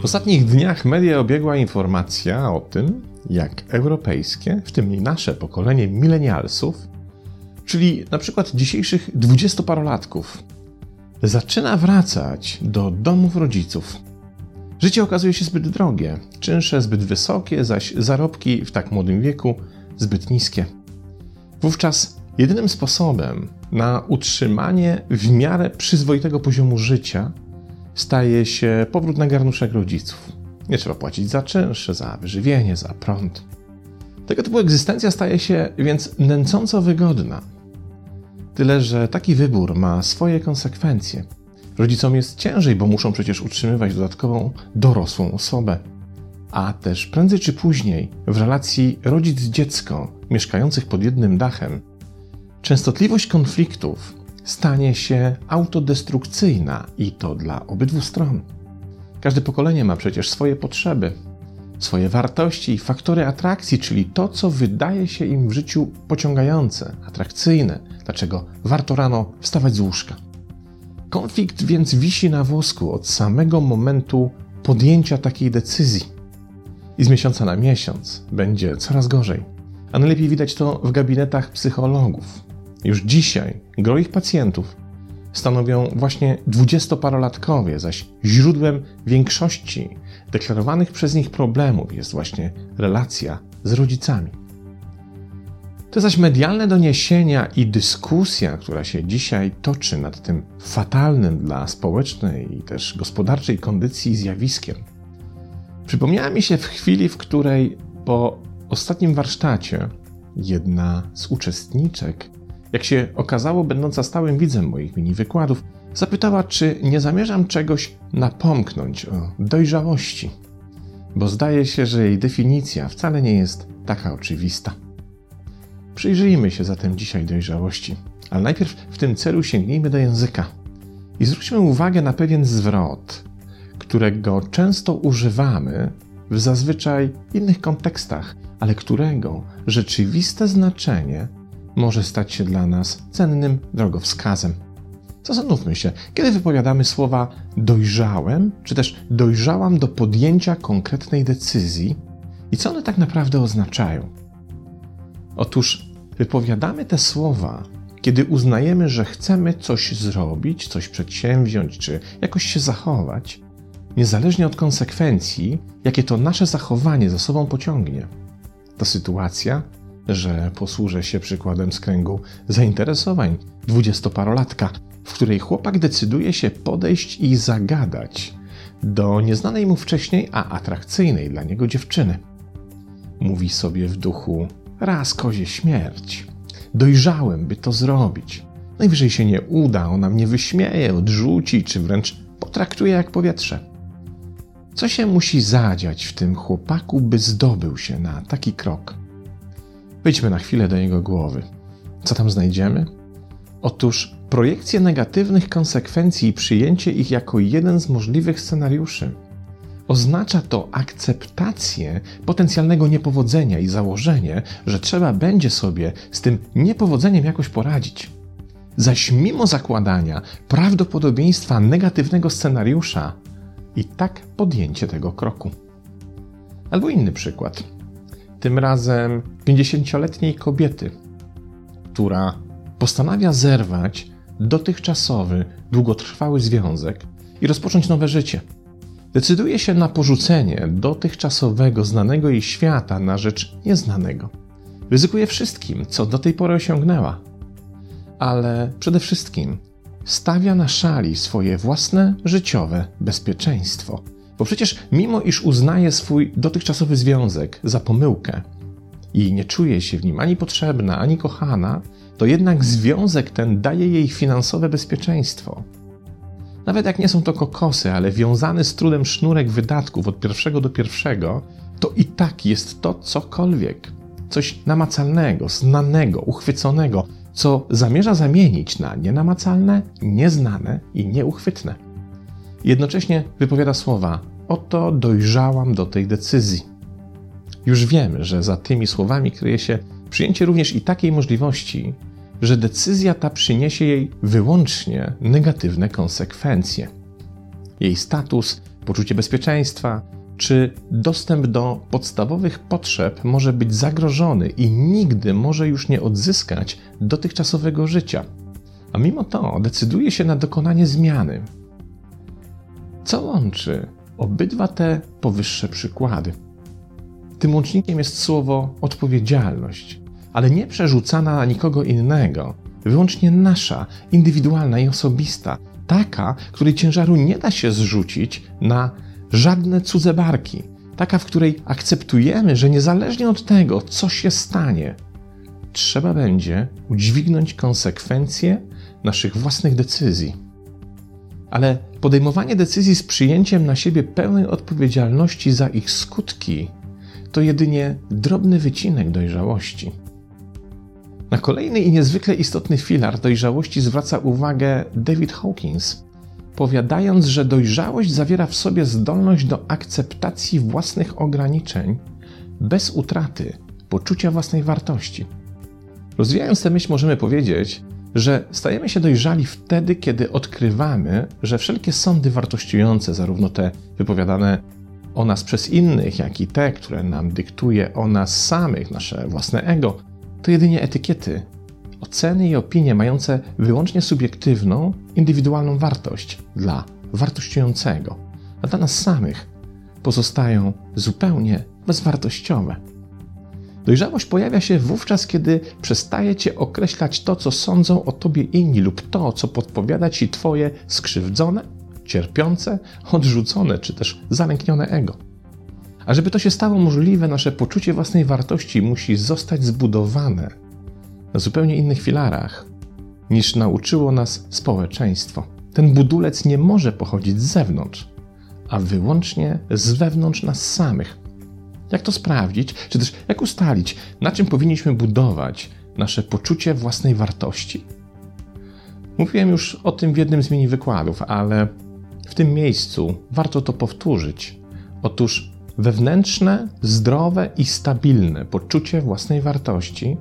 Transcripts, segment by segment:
W ostatnich dniach media obiegła informacja o tym, jak europejskie, w tym nasze pokolenie milenialsów, czyli na przykład dzisiejszych dwudziestoparolatków, zaczyna wracać do domów rodziców. Życie okazuje się zbyt drogie, czynsze zbyt wysokie, zaś zarobki w tak młodym wieku zbyt niskie. Wówczas jedynym sposobem na utrzymanie w miarę przyzwoitego poziomu życia staje się powrót na garnuszek rodziców. Nie trzeba płacić za czynsze, za wyżywienie, za prąd. Tego typu egzystencja staje się więc nęcąco wygodna. Tyle, że taki wybór ma swoje konsekwencje. Rodzicom jest ciężej, bo muszą przecież utrzymywać dodatkową dorosłą osobę. A też prędzej czy później w relacji rodzic-dziecko mieszkających pod jednym dachem częstotliwość konfliktów stanie się autodestrukcyjna i to dla obydwu stron. Każde pokolenie ma przecież swoje potrzeby, swoje wartości i faktory atrakcji, czyli to, co wydaje się im w życiu pociągające, atrakcyjne, dlaczego warto rano wstawać z łóżka. Konflikt więc wisi na wosku od samego momentu podjęcia takiej decyzji. I z miesiąca na miesiąc będzie coraz gorzej. A najlepiej widać to w gabinetach psychologów. Już dzisiaj gro ich pacjentów stanowią właśnie dwudziestoparolatkowie, zaś źródłem większości deklarowanych przez nich problemów jest właśnie relacja z rodzicami. Te zaś medialne doniesienia i dyskusja, która się dzisiaj toczy nad tym fatalnym dla społecznej i też gospodarczej kondycji zjawiskiem, przypomniała mi się w chwili, w której po ostatnim warsztacie jedna z uczestniczek jak się okazało, będąca stałym widzem moich mini wykładów, zapytała, czy nie zamierzam czegoś napomknąć o dojrzałości, bo zdaje się, że jej definicja wcale nie jest taka oczywista. Przyjrzyjmy się zatem dzisiaj dojrzałości, ale najpierw w tym celu sięgnijmy do języka i zwróćmy uwagę na pewien zwrot, którego często używamy w zazwyczaj innych kontekstach, ale którego rzeczywiste znaczenie może stać się dla nas cennym drogowskazem. Zastanówmy się, kiedy wypowiadamy słowa dojrzałem, czy też dojrzałam do podjęcia konkretnej decyzji i co one tak naprawdę oznaczają. Otóż wypowiadamy te słowa, kiedy uznajemy, że chcemy coś zrobić, coś przedsięwziąć, czy jakoś się zachować, niezależnie od konsekwencji, jakie to nasze zachowanie za sobą pociągnie. To sytuacja, że posłużę się przykładem z kręgu zainteresowań dwudziestoparolatka, w której chłopak decyduje się podejść i zagadać do nieznanej mu wcześniej, a atrakcyjnej dla niego dziewczyny. Mówi sobie w duchu: Raz kozie śmierć. Dojrzałem, by to zrobić. Najwyżej się nie uda, ona mnie wyśmieje, odrzuci, czy wręcz potraktuje jak powietrze. Co się musi zadziać w tym chłopaku, by zdobył się na taki krok? Wejdźmy na chwilę do jego głowy. Co tam znajdziemy? Otóż projekcje negatywnych konsekwencji i przyjęcie ich jako jeden z możliwych scenariuszy. Oznacza to akceptację potencjalnego niepowodzenia i założenie, że trzeba będzie sobie z tym niepowodzeniem jakoś poradzić. Zaś mimo zakładania prawdopodobieństwa negatywnego scenariusza, i tak podjęcie tego kroku. Albo inny przykład tym razem 50-letniej kobiety, która postanawia zerwać dotychczasowy, długotrwały związek i rozpocząć nowe życie. Decyduje się na porzucenie dotychczasowego, znanego jej świata na rzecz nieznanego. Ryzykuje wszystkim, co do tej pory osiągnęła, ale przede wszystkim stawia na szali swoje własne życiowe bezpieczeństwo bo przecież mimo iż uznaje swój dotychczasowy związek za pomyłkę i nie czuje się w nim ani potrzebna, ani kochana, to jednak związek ten daje jej finansowe bezpieczeństwo. Nawet jak nie są to kokosy, ale wiązany z trudem sznurek wydatków od pierwszego do pierwszego, to i tak jest to cokolwiek. Coś namacalnego, znanego, uchwyconego, co zamierza zamienić na nienamacalne, nieznane i nieuchwytne. Jednocześnie wypowiada słowa: Oto dojrzałam do tej decyzji. Już wiemy, że za tymi słowami kryje się Przyjęcie również i takiej możliwości, że decyzja ta przyniesie jej wyłącznie negatywne konsekwencje. Jej status, poczucie bezpieczeństwa czy dostęp do podstawowych potrzeb może być zagrożony i nigdy może już nie odzyskać dotychczasowego życia. A mimo to decyduje się na dokonanie zmiany. Co łączy obydwa te powyższe przykłady? Tym łącznikiem jest słowo odpowiedzialność, ale nie przerzucana na nikogo innego, wyłącznie nasza, indywidualna i osobista, taka, której ciężaru nie da się zrzucić na żadne cudze barki, taka, w której akceptujemy, że niezależnie od tego, co się stanie, trzeba będzie udźwignąć konsekwencje naszych własnych decyzji. Ale podejmowanie decyzji z przyjęciem na siebie pełnej odpowiedzialności za ich skutki to jedynie drobny wycinek dojrzałości. Na kolejny i niezwykle istotny filar dojrzałości zwraca uwagę David Hawkins, powiadając, że dojrzałość zawiera w sobie zdolność do akceptacji własnych ograniczeń bez utraty poczucia własnej wartości. Rozwijając tę myśl, możemy powiedzieć, że stajemy się dojrzali wtedy, kiedy odkrywamy, że wszelkie sądy wartościujące, zarówno te wypowiadane o nas przez innych, jak i te, które nam dyktuje o nas samych, nasze własne ego, to jedynie etykiety, oceny i opinie mające wyłącznie subiektywną, indywidualną wartość dla wartościującego, a dla nas samych pozostają zupełnie bezwartościowe. Dojrzałość pojawia się wówczas, kiedy przestaje cię określać to, co sądzą o tobie inni, lub to, co podpowiada ci twoje skrzywdzone, cierpiące, odrzucone czy też zalęknione ego. A żeby to się stało możliwe, nasze poczucie własnej wartości musi zostać zbudowane na zupełnie innych filarach niż nauczyło nas społeczeństwo. Ten budulec nie może pochodzić z zewnątrz, a wyłącznie z wewnątrz nas samych. Jak to sprawdzić, czy też jak ustalić, na czym powinniśmy budować nasze poczucie własnej wartości? Mówiłem już o tym w jednym z mini wykładów, ale w tym miejscu warto to powtórzyć. Otóż wewnętrzne, zdrowe i stabilne poczucie własnej wartości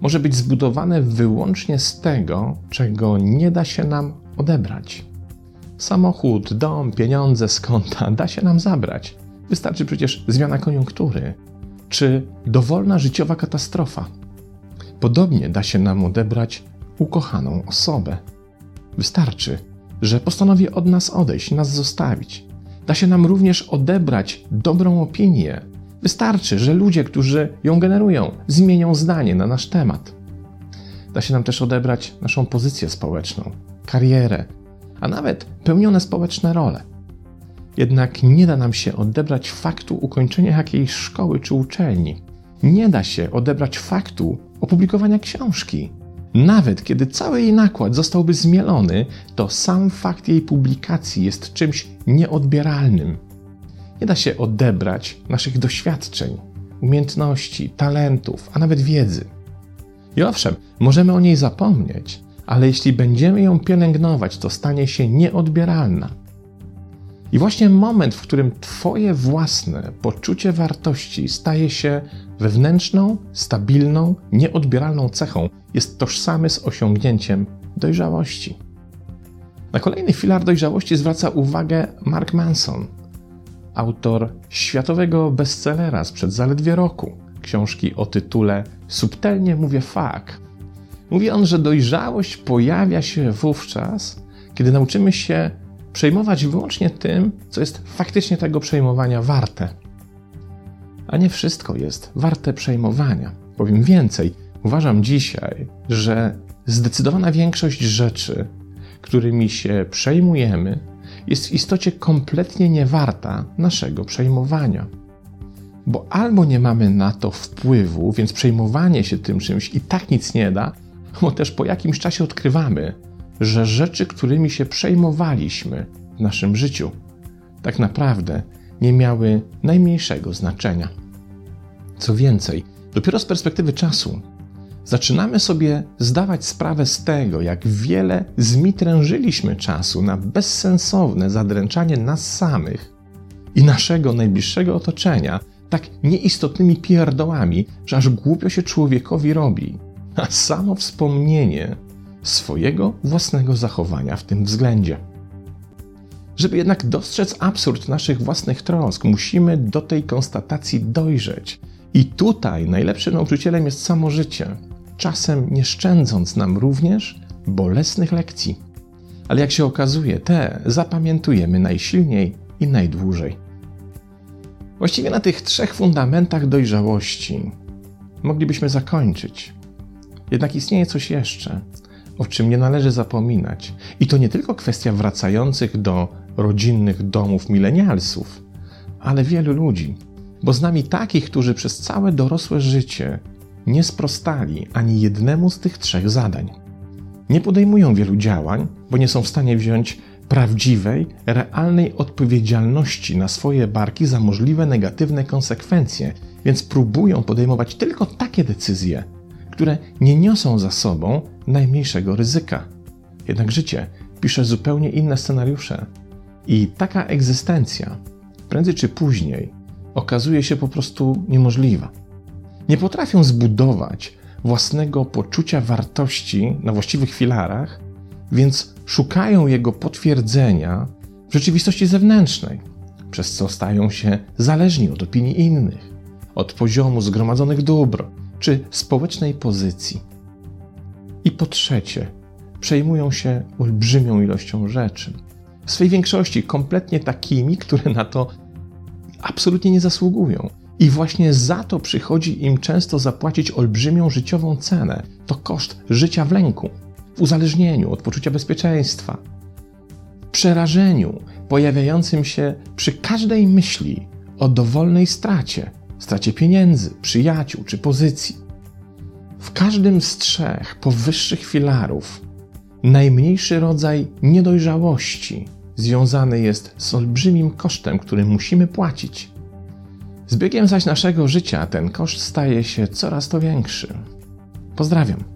może być zbudowane wyłącznie z tego, czego nie da się nam odebrać. Samochód, dom, pieniądze z da się nam zabrać. Wystarczy przecież zmiana koniunktury czy dowolna życiowa katastrofa. Podobnie da się nam odebrać ukochaną osobę. Wystarczy, że postanowi od nas odejść, nas zostawić. Da się nam również odebrać dobrą opinię. Wystarczy, że ludzie, którzy ją generują, zmienią zdanie na nasz temat. Da się nam też odebrać naszą pozycję społeczną, karierę, a nawet pełnione społeczne role. Jednak nie da nam się odebrać faktu ukończenia jakiejś szkoły czy uczelni. Nie da się odebrać faktu opublikowania książki. Nawet kiedy cały jej nakład zostałby zmielony, to sam fakt jej publikacji jest czymś nieodbieralnym. Nie da się odebrać naszych doświadczeń, umiejętności, talentów, a nawet wiedzy. I owszem, możemy o niej zapomnieć, ale jeśli będziemy ją pielęgnować, to stanie się nieodbieralna. I właśnie moment, w którym Twoje własne poczucie wartości staje się wewnętrzną, stabilną, nieodbieralną cechą, jest tożsamy z osiągnięciem dojrzałości. Na kolejny filar dojrzałości zwraca uwagę Mark Manson, autor światowego bestsellera sprzed zaledwie roku, książki o tytule Subtelnie mówię fuck. Mówi on, że dojrzałość pojawia się wówczas, kiedy nauczymy się przejmować wyłącznie tym, co jest faktycznie tego przejmowania warte. A nie wszystko jest warte przejmowania. Powiem więcej, uważam dzisiaj, że zdecydowana większość rzeczy, którymi się przejmujemy, jest w istocie kompletnie niewarta naszego przejmowania. Bo albo nie mamy na to wpływu, więc przejmowanie się tym czymś i tak nic nie da, bo też po jakimś czasie odkrywamy, że rzeczy, którymi się przejmowaliśmy w naszym życiu, tak naprawdę nie miały najmniejszego znaczenia. Co więcej, dopiero z perspektywy czasu zaczynamy sobie zdawać sprawę z tego, jak wiele zmitrężyliśmy czasu na bezsensowne zadręczanie nas samych i naszego najbliższego otoczenia, tak nieistotnymi pierdołami, że aż głupio się człowiekowi robi. A samo wspomnienie swojego własnego zachowania w tym względzie. Żeby jednak dostrzec absurd naszych własnych trosk, musimy do tej konstatacji dojrzeć. I tutaj najlepszym nauczycielem jest samo życie, czasem nie szczędząc nam również bolesnych lekcji. Ale jak się okazuje, te zapamiętujemy najsilniej i najdłużej. Właściwie na tych trzech fundamentach dojrzałości moglibyśmy zakończyć. Jednak istnieje coś jeszcze, o czym nie należy zapominać. I to nie tylko kwestia wracających do rodzinnych domów milenialsów, ale wielu ludzi, bo z nami takich, którzy przez całe dorosłe życie nie sprostali ani jednemu z tych trzech zadań. Nie podejmują wielu działań, bo nie są w stanie wziąć prawdziwej, realnej odpowiedzialności na swoje barki za możliwe negatywne konsekwencje, więc próbują podejmować tylko takie decyzje, które nie niosą za sobą najmniejszego ryzyka. Jednak życie pisze zupełnie inne scenariusze. I taka egzystencja, prędzej czy później, okazuje się po prostu niemożliwa. Nie potrafią zbudować własnego poczucia wartości na właściwych filarach, więc szukają jego potwierdzenia w rzeczywistości zewnętrznej, przez co stają się zależni od opinii innych, od poziomu zgromadzonych dóbr czy społecznej pozycji. I po trzecie, przejmują się olbrzymią ilością rzeczy. W swej większości kompletnie takimi, które na to absolutnie nie zasługują. I właśnie za to przychodzi im często zapłacić olbrzymią życiową cenę. To koszt życia w lęku, w uzależnieniu od poczucia bezpieczeństwa, w przerażeniu pojawiającym się przy każdej myśli o dowolnej stracie, stracie pieniędzy, przyjaciół czy pozycji. W każdym z trzech powyższych filarów najmniejszy rodzaj niedojrzałości związany jest z olbrzymim kosztem, który musimy płacić. Z biegiem zaś naszego życia ten koszt staje się coraz to większy. Pozdrawiam.